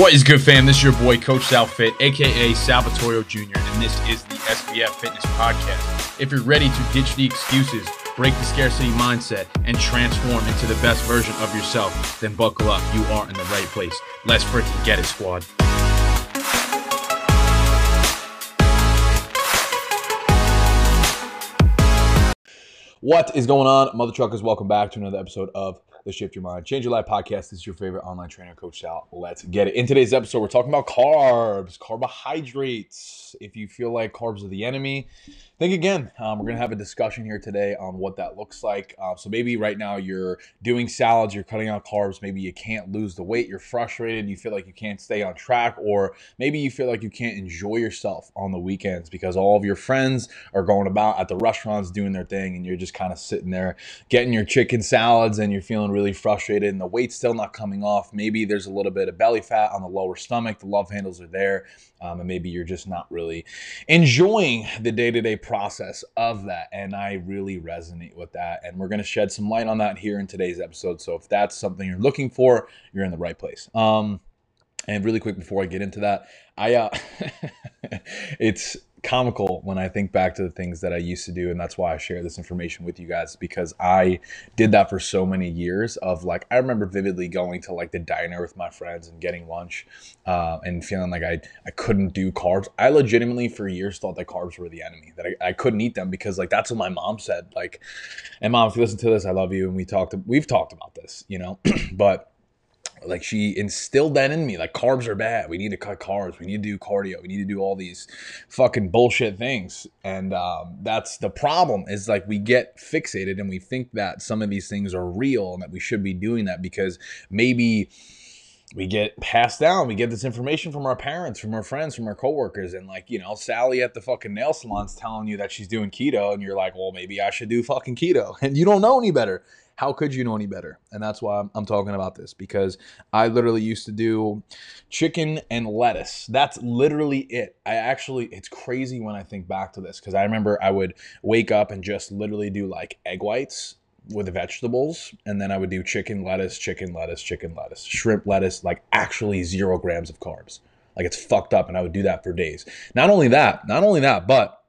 What is good, fam? This is your boy, Coach Sal Fit, aka Sal Vittorio Jr., and this is the SBF Fitness Podcast. If you're ready to ditch the excuses, break the scarcity mindset, and transform into the best version of yourself, then buckle up. You are in the right place. Let's freaking get it, squad. What is going on, mother truckers? Welcome back to another episode of the Shift Your Mind, Change Your Life podcast. This is your favorite online trainer, Coach Sal. Let's get it. In today's episode, we're talking about carbs, carbohydrates. If you feel like carbs are the enemy, think again. Um, we're going to have a discussion here today on what that looks like. Uh, so maybe right now you're doing salads, you're cutting out carbs, maybe you can't lose the weight, you're frustrated, you feel like you can't stay on track, or maybe you feel like you can't enjoy yourself on the weekends because all of your friends are going about at the restaurants doing their thing and you're just kind of sitting there getting your chicken salads and you're feeling really frustrated and the weight's still not coming off. Maybe there's a little bit of belly fat on the lower stomach, the love handles are there, um, and maybe you're just not really enjoying the day to day process of that. And I really resonate with that. And we're going to shed some light on that here in today's episode. So if that's something you're looking for, you're in the right place. Um, and really quick before I get into that, I uh, it's comical when I think back to the things that I used to do. And that's why I share this information with you guys because I did that for so many years of like, I remember vividly going to like the diner with my friends and getting lunch uh, and feeling like I, I couldn't do carbs. I legitimately for years thought that carbs were the enemy, that I, I couldn't eat them because like, that's what my mom said. Like, and mom, if you listen to this, I love you. And we talked, we've talked about this, you know, but like she instilled that in me like carbs are bad. We need to cut carbs. We need to do cardio. We need to do all these fucking bullshit things. And um, that's the problem is like we get fixated and we think that some of these things are real and that we should be doing that because maybe we get passed down. We get this information from our parents from our friends from our coworkers. And like you know sally at the fucking nail salon's telling you that she's doing keto. And you're like well maybe i should do fucking keto. And you don't know any better. How could you know any better? And that's why I'm, I'm, talking about this. Because I literally used to do chicken and lettuce. That's literally it. I actually, it's crazy when I think back to this. Because I remember I would wake up and just literally do like egg whites with the vegetables and then I would do chicken, lettuce, chicken, lettuce, chicken, lettuce, shrimp, lettuce, like actually zero grams of carbs. Like it's fucked up and I would do that for days. Not only that, not only that, but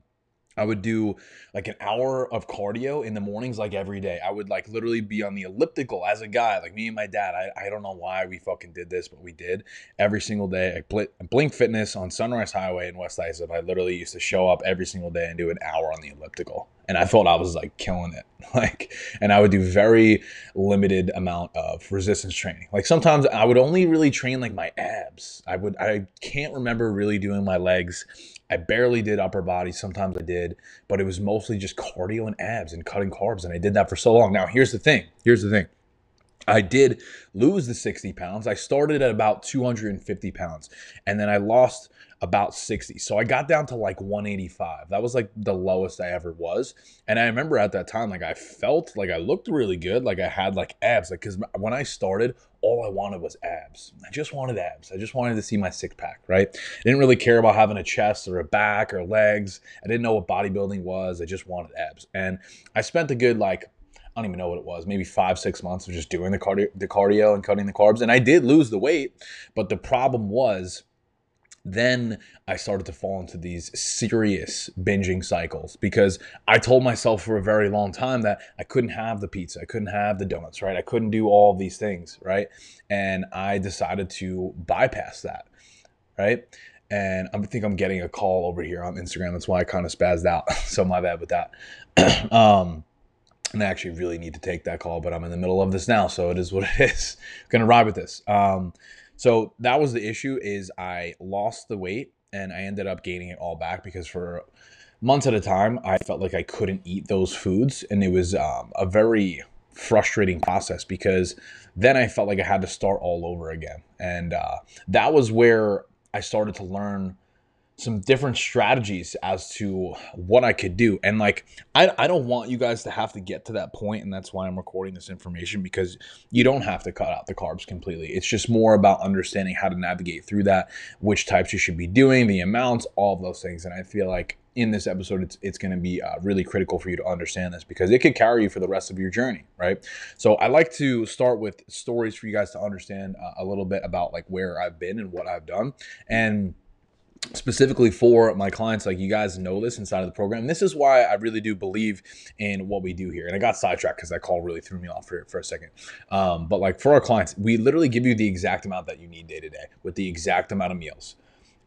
I would do like an hour of cardio in the mornings, like every day. I would like literally be on the elliptical as a guy, like me and my dad. I, I don't know why we fucking did this, but we did every single day. I bl- Blink Fitness on Sunrise Highway in West Islip. I literally used to show up every single day and do an hour on the elliptical. And I thought I was like killing it. Like, and I would do very limited amount of resistance training. Like sometimes I would only really train like my abs. I would, I can't remember really doing my legs I barely did upper body. Sometimes I did, but it was mostly just cardio and abs and cutting carbs. And I did that for so long. Now, here's the thing. Here's the thing. I did lose the 60 pounds. I started at about 250 pounds and then I lost about 60. So I got down to like 185. That was like the lowest I ever was. And I remember at that time, like I felt like I looked really good. Like I had like abs. Like, cause when I started, all I wanted was abs. I just wanted abs. I just wanted to see my six pack, right? I didn't really care about having a chest or a back or legs. I didn't know what bodybuilding was. I just wanted abs. And I spent a good like I don't even know what it was, maybe five, six months of just doing the cardio, the cardio and cutting the carbs. And I did lose the weight, but the problem was then I started to fall into these serious binging cycles because I told myself for a very long time that I couldn't have the pizza, I couldn't have the donuts, right? I couldn't do all these things, right? And I decided to bypass that, right? And I think I'm getting a call over here on Instagram. That's why I kind of spazzed out. so my bad with that. um, and I actually really need to take that call, but I'm in the middle of this now, so it is what it is. Gonna ride with this. Um, so that was the issue is I lost the weight and I ended up gaining it all back because for months at a time I felt like I couldn't eat those foods and it was um, a very frustrating process because then I felt like I had to start all over again and uh, that was where I started to learn some different strategies as to what I could do. And like, I, I don't want you guys to have to get to that point, and that's why I'm recording this information because you don't have to cut out the carbs completely. It's just more about understanding how to navigate through that, which types you should be doing, the amounts, all of those things. And I feel like in this episode, it's, it's going to be uh, really critical for you to understand this because it could carry you for the rest of your journey, right? So I like to start with stories for you guys to understand uh, a little bit about like where I've been and what I've done. And specifically for my clients like you guys know this inside of the program. This is why i really do believe in what we do here. And i got sidetracked because that call really threw me off for, for a second. Um, but like for our clients we literally give you the exact amount that you need day to day with the exact amount of meals.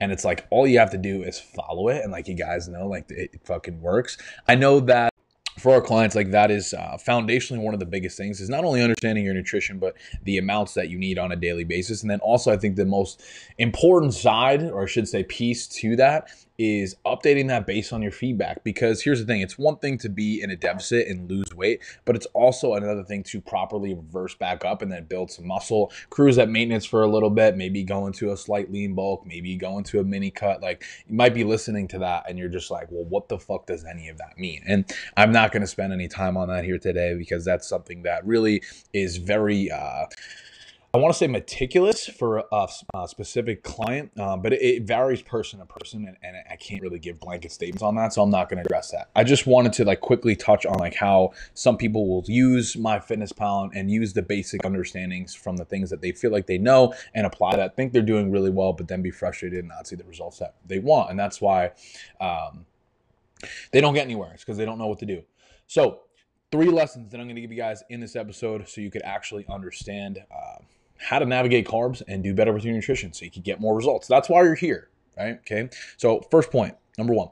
And it's like all you have to do is follow it and like you guys know like it, it fucking works. I know that for our clients like that is uh, foundationally one of the biggest things is not only understanding your nutrition but the amounts that you need on a daily basis. And then also i think the most important side or i should say piece to that is updating that based on your feedback because here's the thing it's one thing to be in a deficit and lose weight but it's also another thing to properly reverse back up and then build some muscle. Cruise at maintenance for a little bit maybe go into a slight lean bulk maybe go into a mini cut like you might be listening to that and you're just like well what the fuck does any of that mean? And i'm not going to spend any time on that here today because that's something that really is very uh I want to say meticulous for a, a specific client, um, but it, it, varies person to person, and, and, I can't really give blanket statements on that, so I'm not going to address that. I just wanted to like quickly touch on like how some people will use my fitness MyFitnessPal and use the basic understandings from the things that they feel like they know and apply that, think they're doing really well, but then be frustrated and not see the results that they want, and that's why um, they don't get anywhere. It's because they don't know what to do. So three lessons that I'm going to give you guys in this episode so you could actually understand. Uh, how to navigate carbs and do better with your nutrition so you can get more results. That's why you're here, right? Okay. So, first point, number one,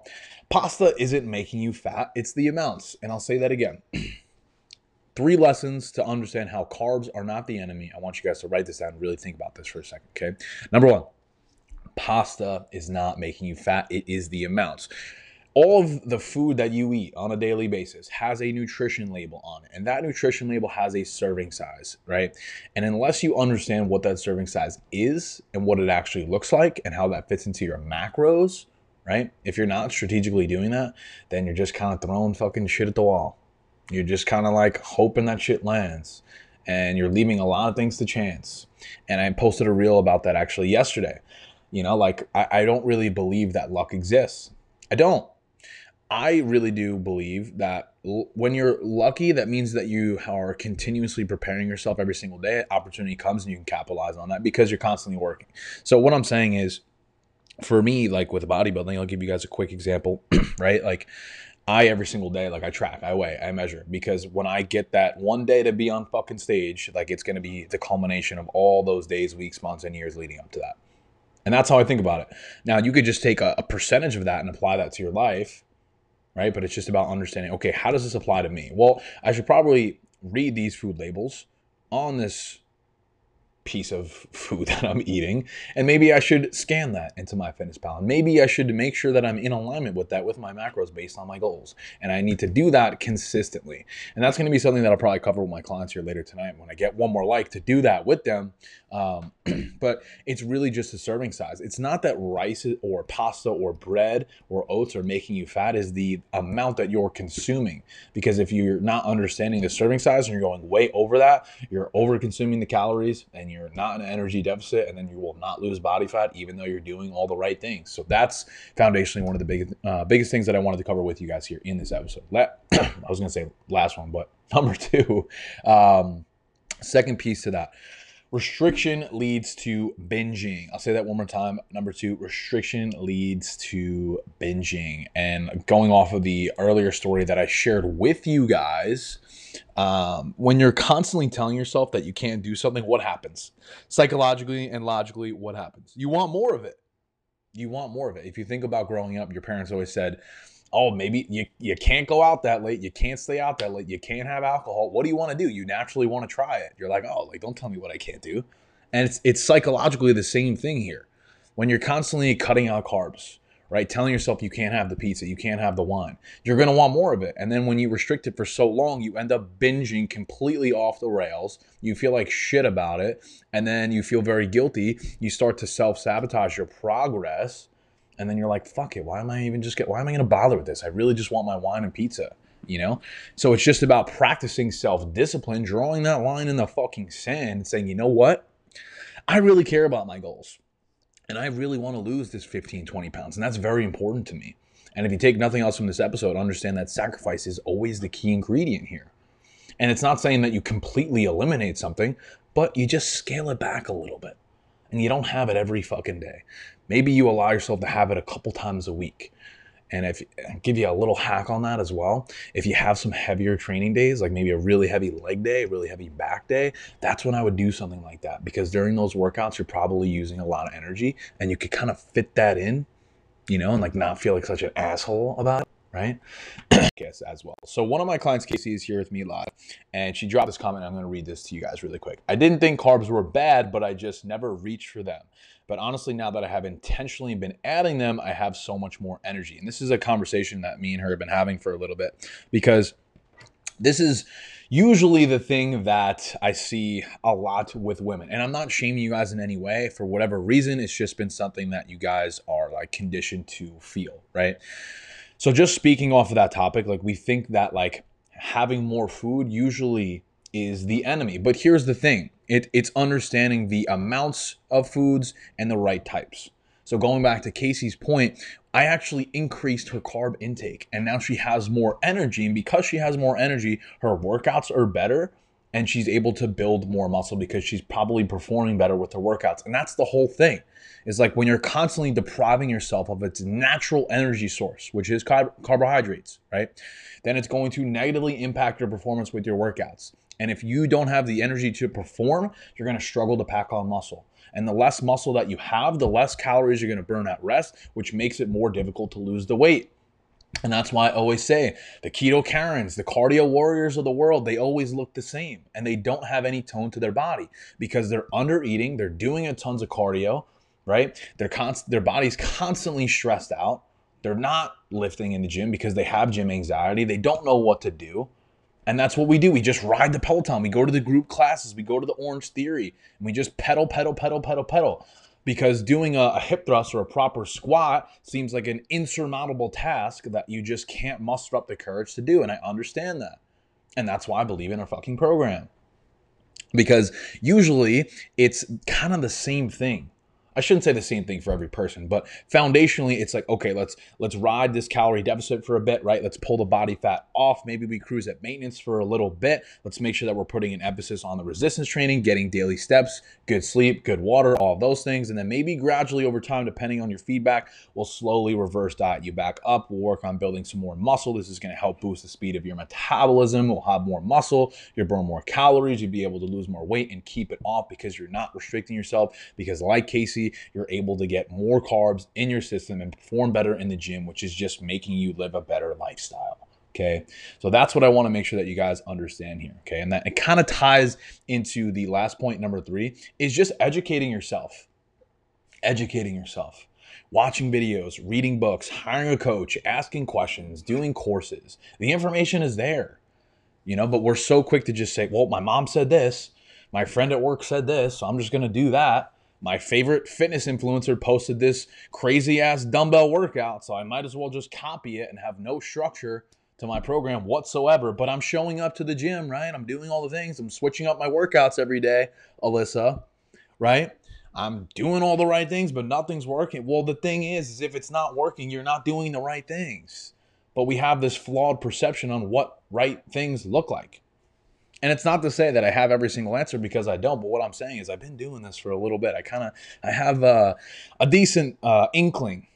pasta isn't making you fat, it's the amounts. And I'll say that again. Three lessons to understand how carbs are not the enemy. I want you guys to write this down and really think about this for a second, okay? Number one, pasta is not making you fat, it is the amounts all of the food that you eat on a daily basis has a nutrition label on it. And that nutrition label has a serving size right? And unless you understand what that serving size is and what it actually looks like and how that fits into your macros right? If you're not strategically doing that then you're just kind of throwing fucking shit at the wall. You're just kind of like hoping that shit lands and you're leaving a lot of things to chance. And i posted a reel about that actually yesterday. You know like I, I don't really believe that luck exists. I don't I really do believe that when you're lucky, that means that you are continuously preparing yourself every single day. Opportunity comes and you can capitalize on that because you're constantly working. So, what I'm saying is, for me, like with bodybuilding, I'll give you guys a quick example, right? Like, I every single day, like I track, I weigh, I measure because when I get that one day to be on fucking stage, like it's to be the culmination of all those days, weeks, months, and years leading up to that. And that's how I think about it. Now, you could just take a, a percentage of that and apply that to your life right? But it's just about understanding, okay, how does this apply to me? Well, I should probably read these food labels on this piece of food that I'm eating. And maybe I should scan that into MyFitnessPal. And maybe I should make sure that I'm in alignment with that with my macros based on my goals. And I need to do that consistently. And that's going to be something that I'll probably cover with my clients here later tonight when I get one more like to do that with them. Um, but it's really just a serving size. It's not that rice or pasta or bread or oats are making you fat, is the amount that you're consuming. Because if you're not understanding the serving size and you're going way over that, you're over consuming the calories and you're not in an energy deficit, and then you will not lose body fat, even though you're doing all the right things. So that's foundationally one of the biggest uh, biggest things that I wanted to cover with you guys here in this episode. I was going to say last one, but number two, um, second piece to that. Restriction leads to binging. I'll say that one more time. Number two, restriction leads to binging. And going off of the earlier story that I shared with you guys, um, when you're constantly telling yourself that you can't do something, what happens? Psychologically and logically, what happens? You want more of it. You want more of it. If you think about growing up, your parents always said, Oh, maybe you, you can't go out that late. You can't stay out that late. You can't have alcohol. What do you want to do? You naturally want to try it. You're like, oh, like don't tell me what I can't do. And it's it's psychologically the same thing here. When you're constantly cutting out carbs, right? Telling yourself you can't have the pizza, you can't have the wine. You're going to want more of it. And then when you restrict it for so long, you end up binging completely off the rails. You feel like shit about it. And then you feel very guilty. You start to self sabotage your progress. And then you're like, fuck it. Why am I even just get, why am I going to bother with this? I really just want my wine and pizza you know? So it's just about practicing self discipline, drawing that line in the fucking sand, and saying, you know what? I really care about my goals and I really want to lose this 15, 20 pounds. And that's very important to me. And if you take nothing else from this episode, understand that sacrifice is always the key ingredient here. And it's not saying that you completely eliminate something, but you just scale it back a little bit. And you don't have it every fucking day. Maybe you allow yourself to have it a couple times a week. And if I'll give you a little hack on that as well, if you have some heavier training days, like maybe a really heavy leg day, really heavy back day, that's when I would do something like that. Because during those workouts, you're probably using a lot of energy and you could kind of fit that in, you know, and like not feel like such an asshole about it right? Guess as well. So one of my clients, Casey, is here with me live, and she dropped this comment. I'm going to read this to you guys really quick. I didn't think carbs were bad, but I just never reached for them. But honestly, now that I have intentionally been adding them, I have so much more energy. And this is a conversation that me and her have been having for a little bit because this is usually the thing that I see a lot with women. And I'm not shaming you guys in any way for whatever reason. It's just been something that you guys are like conditioned to feel, right? So just speaking off of that topic, like we think that like having more food usually is the enemy. But here's the thing it, it's understanding the amounts of foods and the right types. So going back to Casey's point, I actually increased her carb intake and now she has more energy. And because she has more energy, her workouts are better and she's able to build more muscle because she's probably performing better with her workouts. And that's the whole thing. Is like when you're constantly depriving yourself of its natural energy source, which is carbohydrates, right? Then it's going to negatively impact your performance with your workouts. And if you don't have the energy to perform, you're going to struggle to pack on muscle. And the less muscle that you have, the less calories you're going to burn at rest, which makes it more difficult to lose the weight. And that's why I always say the keto Karens, the cardio warriors of the world, they always look the same and they don't have any tone to their body because they're under eating, they're doing a tons of cardio, right? They're const- their body's constantly stressed out. They're not lifting in the gym because they have gym anxiety. They don't know what to do. And that's what we do. We just ride the Peloton. We go to the group classes. We go to the Orange Theory. And we just pedal, pedal, pedal, pedal, pedal. Because doing a, a, hip thrust or a proper squat seems like an insurmountable task that you just can't muster up the courage to do. And I understand that. And that's why I believe in a fucking program. Because usually it's kind of the same thing. I shouldn't say the same thing for every person, but foundationally, it's like okay, let's let's ride this calorie deficit for a bit, right? Let's pull the body fat off. Maybe we cruise at maintenance for a little bit. Let's make sure that we're putting an emphasis on the resistance training, getting daily steps, good sleep, good water, all those things, and then maybe gradually over time, depending on your feedback, we'll slowly reverse diet you back up. We'll work on building some more muscle. This is going to help boost the speed of your metabolism. We'll have more muscle. You'll burn more calories. You'll be able to lose more weight and keep it off because you're not restricting yourself. Because like Casey you're able to get more carbs in your system and perform better in the gym, which is just making you live a better lifestyle. Okay. So that's what I want to make sure that you guys understand here. Okay. And that it kind of ties into the last point, number three, is just educating yourself. Educating yourself watching videos, reading books, hiring a coach, asking questions, doing courses. The information is there, you know, but we're so quick to just say, well, my mom said this, my friend at work said this, so I'm just going to do that my favorite fitness influencer posted this crazy ass dumbbell workout, so I might as well just copy it and have no structure to my program whatsoever. But I'm showing up to the gym, right? I'm doing all the things. I'm switching up my workouts every day, Alyssa, right? I'm doing all the right things, but nothing's working. Well, the thing is, is if it's not working, you're not doing the right things. But we have this flawed perception on what right things look like. And it's not to say that I have every single answer because I don't. But what I'm saying is I've been doing this for a little bit. I kind of I have a, a decent uh, inkling,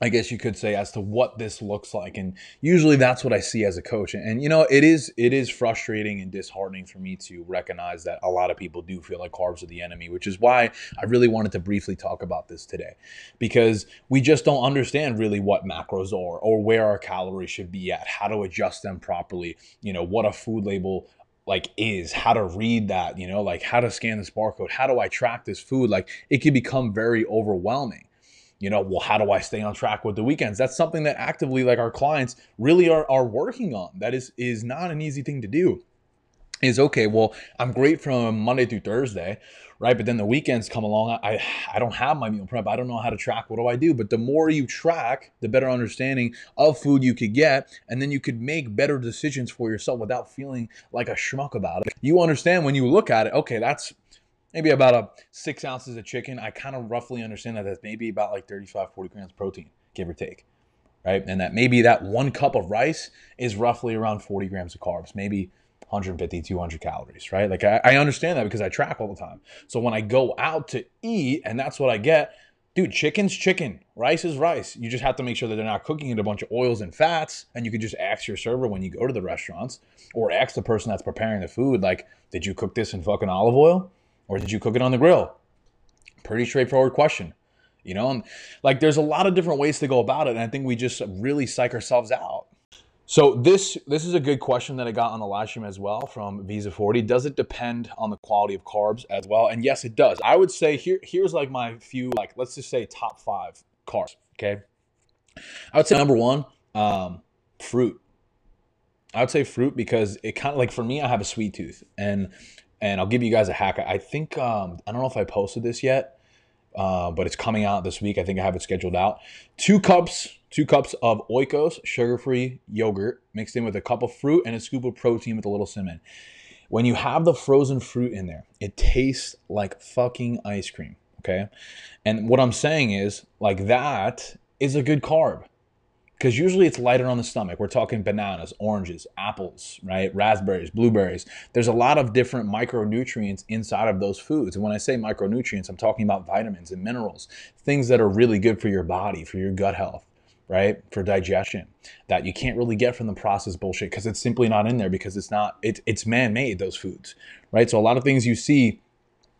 I guess you could say, as to what this looks like. And usually that's what I see as a coach. And, and you know, it is it is frustrating and disheartening for me to recognize that a lot of people do feel like carbs are the enemy, which is why I really wanted to briefly talk about this today, because we just don't understand really what macros are or where our calories should be at, how to adjust them properly. You know, what a food label like is how to read that you know like how to scan this barcode how do i track this food? Like it can become very overwhelming. You know well how do i stay on track with the weekends? That's something that actively like our clients really are, are working on. That is is not an easy thing to do is okay well i'm great from monday through thursday right? But then the weekends come along. I I don't have my meal prep. I don't know how to track. What do I do? But the more you track, the better understanding of food you could get, and then you could make better decisions for yourself without feeling like a schmuck about it. You understand when you look at it. Okay, that's maybe about a six ounces of chicken. I kind of roughly understand that that's maybe about like 35, 40 grams protein, give or take. right? And that maybe that one cup of rice is roughly around 40 grams of carbs, maybe 150, 200 calories, right? Like I, I understand that because I track all the time. So when I go out to eat and that's what I get, dude, chicken's chicken, rice is rice. You just have to make sure that they're not cooking in a bunch of oils and fats. And you can just ask your server when you go to the restaurants or ask the person that's preparing the food, like, did you cook this in fucking olive oil or did you cook it on the grill? Pretty straightforward question. You know, and like there's a lot of different ways to go about it. And I think we just really psych ourselves out. So this this is a good question that I got on the live stream as well from Visa 40. Does it depend on the quality of carbs as well? And yes, it does. I would say here here's like my few like let's just say top five carbs. Okay, I would say number one, um, fruit. I would say fruit because it kind of like for me, I have a sweet tooth, and and I'll give you guys a hack. I think um, I don't know if I posted this yet, uh, but it's coming out this week. I think I have it scheduled out. Two cups two cups of Oikos sugar-free yogurt mixed in with a cup of fruit and a scoop of protein with a little cinnamon. When you have the frozen fruit in there, it tastes like fucking ice cream. Okay. And what I'm saying is, like, that is a good carb because usually it's lighter on the stomach. We're talking bananas, oranges, apples, right? Raspberries, blueberries. There's a lot of different micronutrients inside of those foods. And when I say micronutrients, I'm talking about vitamins and minerals, things that are really good for your body, for your gut health right for digestion that you can't really get from the processed bullshit because it's simply not in there because it's not it, it's man-made those foods right so a lot of things you see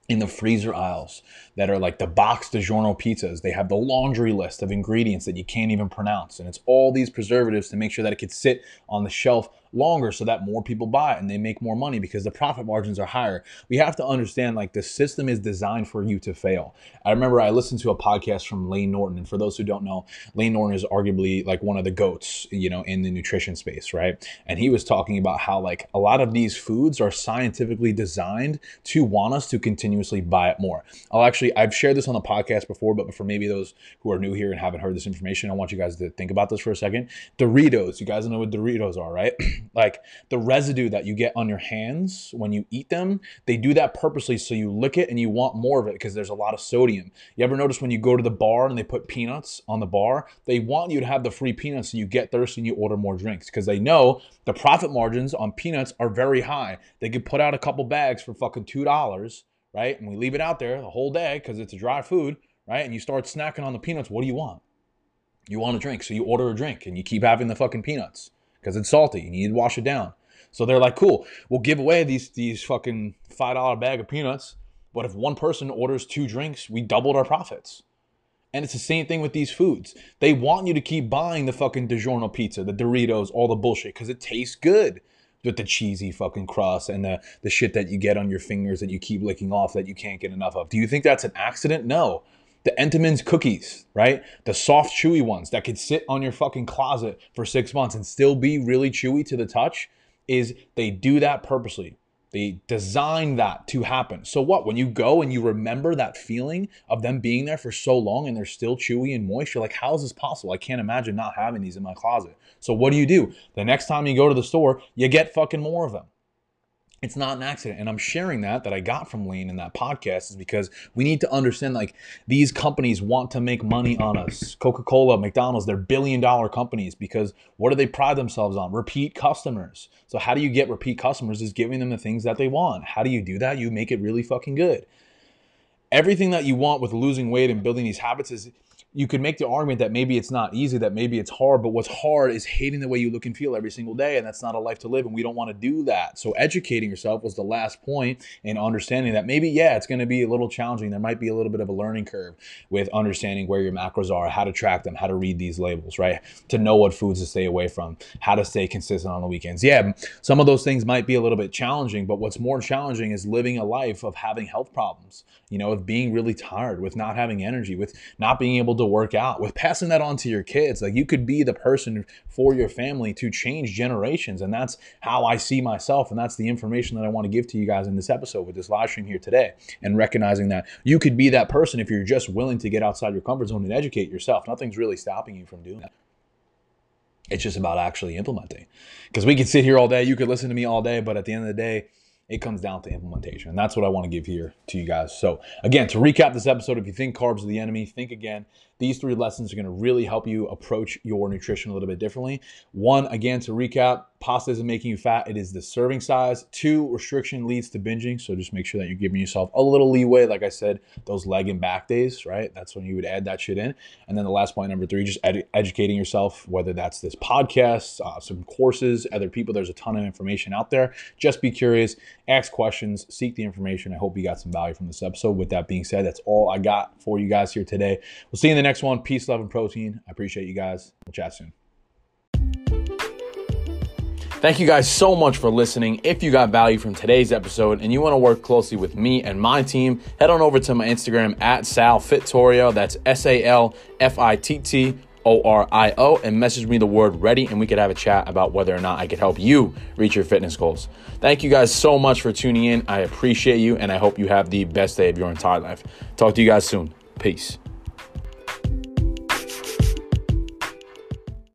in the freezer aisles that are like the box DiGiorno pizzas. They have the laundry list of ingredients that you can't even pronounce. And it's all these preservatives to make sure that it could sit on the shelf longer so that more people buy and they make more money because the profit margins are higher. We have to understand like the system is designed for you to fail. I remember I listened to a podcast from Layne Norton. And for those who don't know, Layne Norton is arguably like one of the goats, you know, in the nutrition space, right? And he was talking about how like a lot of these foods are scientifically designed to want us to continuously buy it more. I'll actually I've shared this on the podcast before, but for maybe those who are new here and haven't heard this information, I want you guys to think about this for a second. Doritos, you guys know what Doritos are, right? like the residue that you get on your hands when you eat them, they do that purposely so you lick it and you want more of it because there's a lot of sodium. You ever notice when you go to the bar and they put peanuts on the bar, they want you to have the free peanuts and you get thirsty and you order more drinks because they know the profit margins on peanuts are very high. They could put out a couple bags for fucking $2 right? And we leave it out there the whole day because it's a dry food, right? And you start snacking on the peanuts. What do you want? You want a drink. So you order a drink and you keep having the fucking peanuts because it's salty. You need to wash it down. So they're like, cool, we'll give away these these fucking five dollar bag of peanuts. But if one person orders two drinks, we doubled our profits. And it's the same thing with these foods. They want you to keep buying the fucking DiGiorno pizza, the Doritos, all the bullshit, because it tastes good with the cheesy fucking crust and the, the shit that you get on your fingers that you keep licking off that you can't get enough of. Do you think that's an accident? No. The Entenmann's cookies, right? The soft, chewy ones that could sit on your fucking closet for six months and still be really chewy to the touch, is they do that purposely. They design that to happen. So what? When you go and you remember that feeling of them being there for so long and they're still chewy and moist, you're like, how is this possible? I can't imagine not having these in my closet. So what do you do? The next time you go to the store, you get fucking more of them it's not an accident. And i'm sharing that that i got from Layne in that podcast is because we need to understand like these companies want to make money on us. Coca-cola mcdonald's they're billion dollar companies because what do they pride themselves on? Repeat customers. So how do you get repeat customers is giving them the things that they want. How do you do that? You make it really fucking good. Everything that you want with losing weight and building these habits is you could make the argument that maybe it's not easy, that maybe it's hard, but what's hard is hating the way you look and feel every single day, and that's not a life to live, and we don't want to do that. So educating yourself was the last point and understanding that maybe, yeah, it's going to be a little challenging. There might be a little bit of a learning curve with understanding where your macros are, how to track them, how to read these labels, right? To know what foods to stay away from, how to stay consistent on the weekends. Yeah, some of those things might be a little bit challenging, but what's more challenging is living a life of having health problems, you know, of being really tired, with not having energy, with not being able to to work out, with passing that on to your kids. Like you could be the person for your family to change generations. And that's how I see myself. And that's the information that I want to give to you guys in this episode with this live stream here today. And recognizing that you could be that person if you're just willing to get outside your comfort zone and educate yourself. Nothing's really stopping you from doing that. It's just about actually implementing. Because we could sit here all day, you could listen to me all day, but at the end of the day, it comes down to implementation. And that's what I want to give here to you guys. So, again, to recap this episode, if you think carbs are the enemy, think again. These three lessons are going to really help you approach your nutrition a little bit differently. One, again, to recap, pasta isn't making you fat, it is the serving size. Two, restriction leads to binging. So just make sure that you're giving yourself a little leeway. Like I said, those leg and back days, right? That's when you would add that shit in. And then the last point, number three, just ed- educating yourself, whether that's this podcast, uh, some courses, other people. There's a ton of information out there. Just be curious, ask questions, seek the information. I hope you got some value from this episode. With that being said, that's all I got for you guys here today. We'll see you in the next one. Peace, love, and protein. I appreciate you guys. We'll chat soon. Thank you guys so much for listening. If you got value from today's episode and you want to work closely with me and my team, head on over to my Instagram at Sal Fittorio. That's S A L F I T T O R I O and message me the word ready and we could have a chat about whether or not I could help you reach your fitness goals. Thank you guys so much for tuning in. I appreciate you and I hope you have the best day of your entire life. Talk to you guys soon. Peace.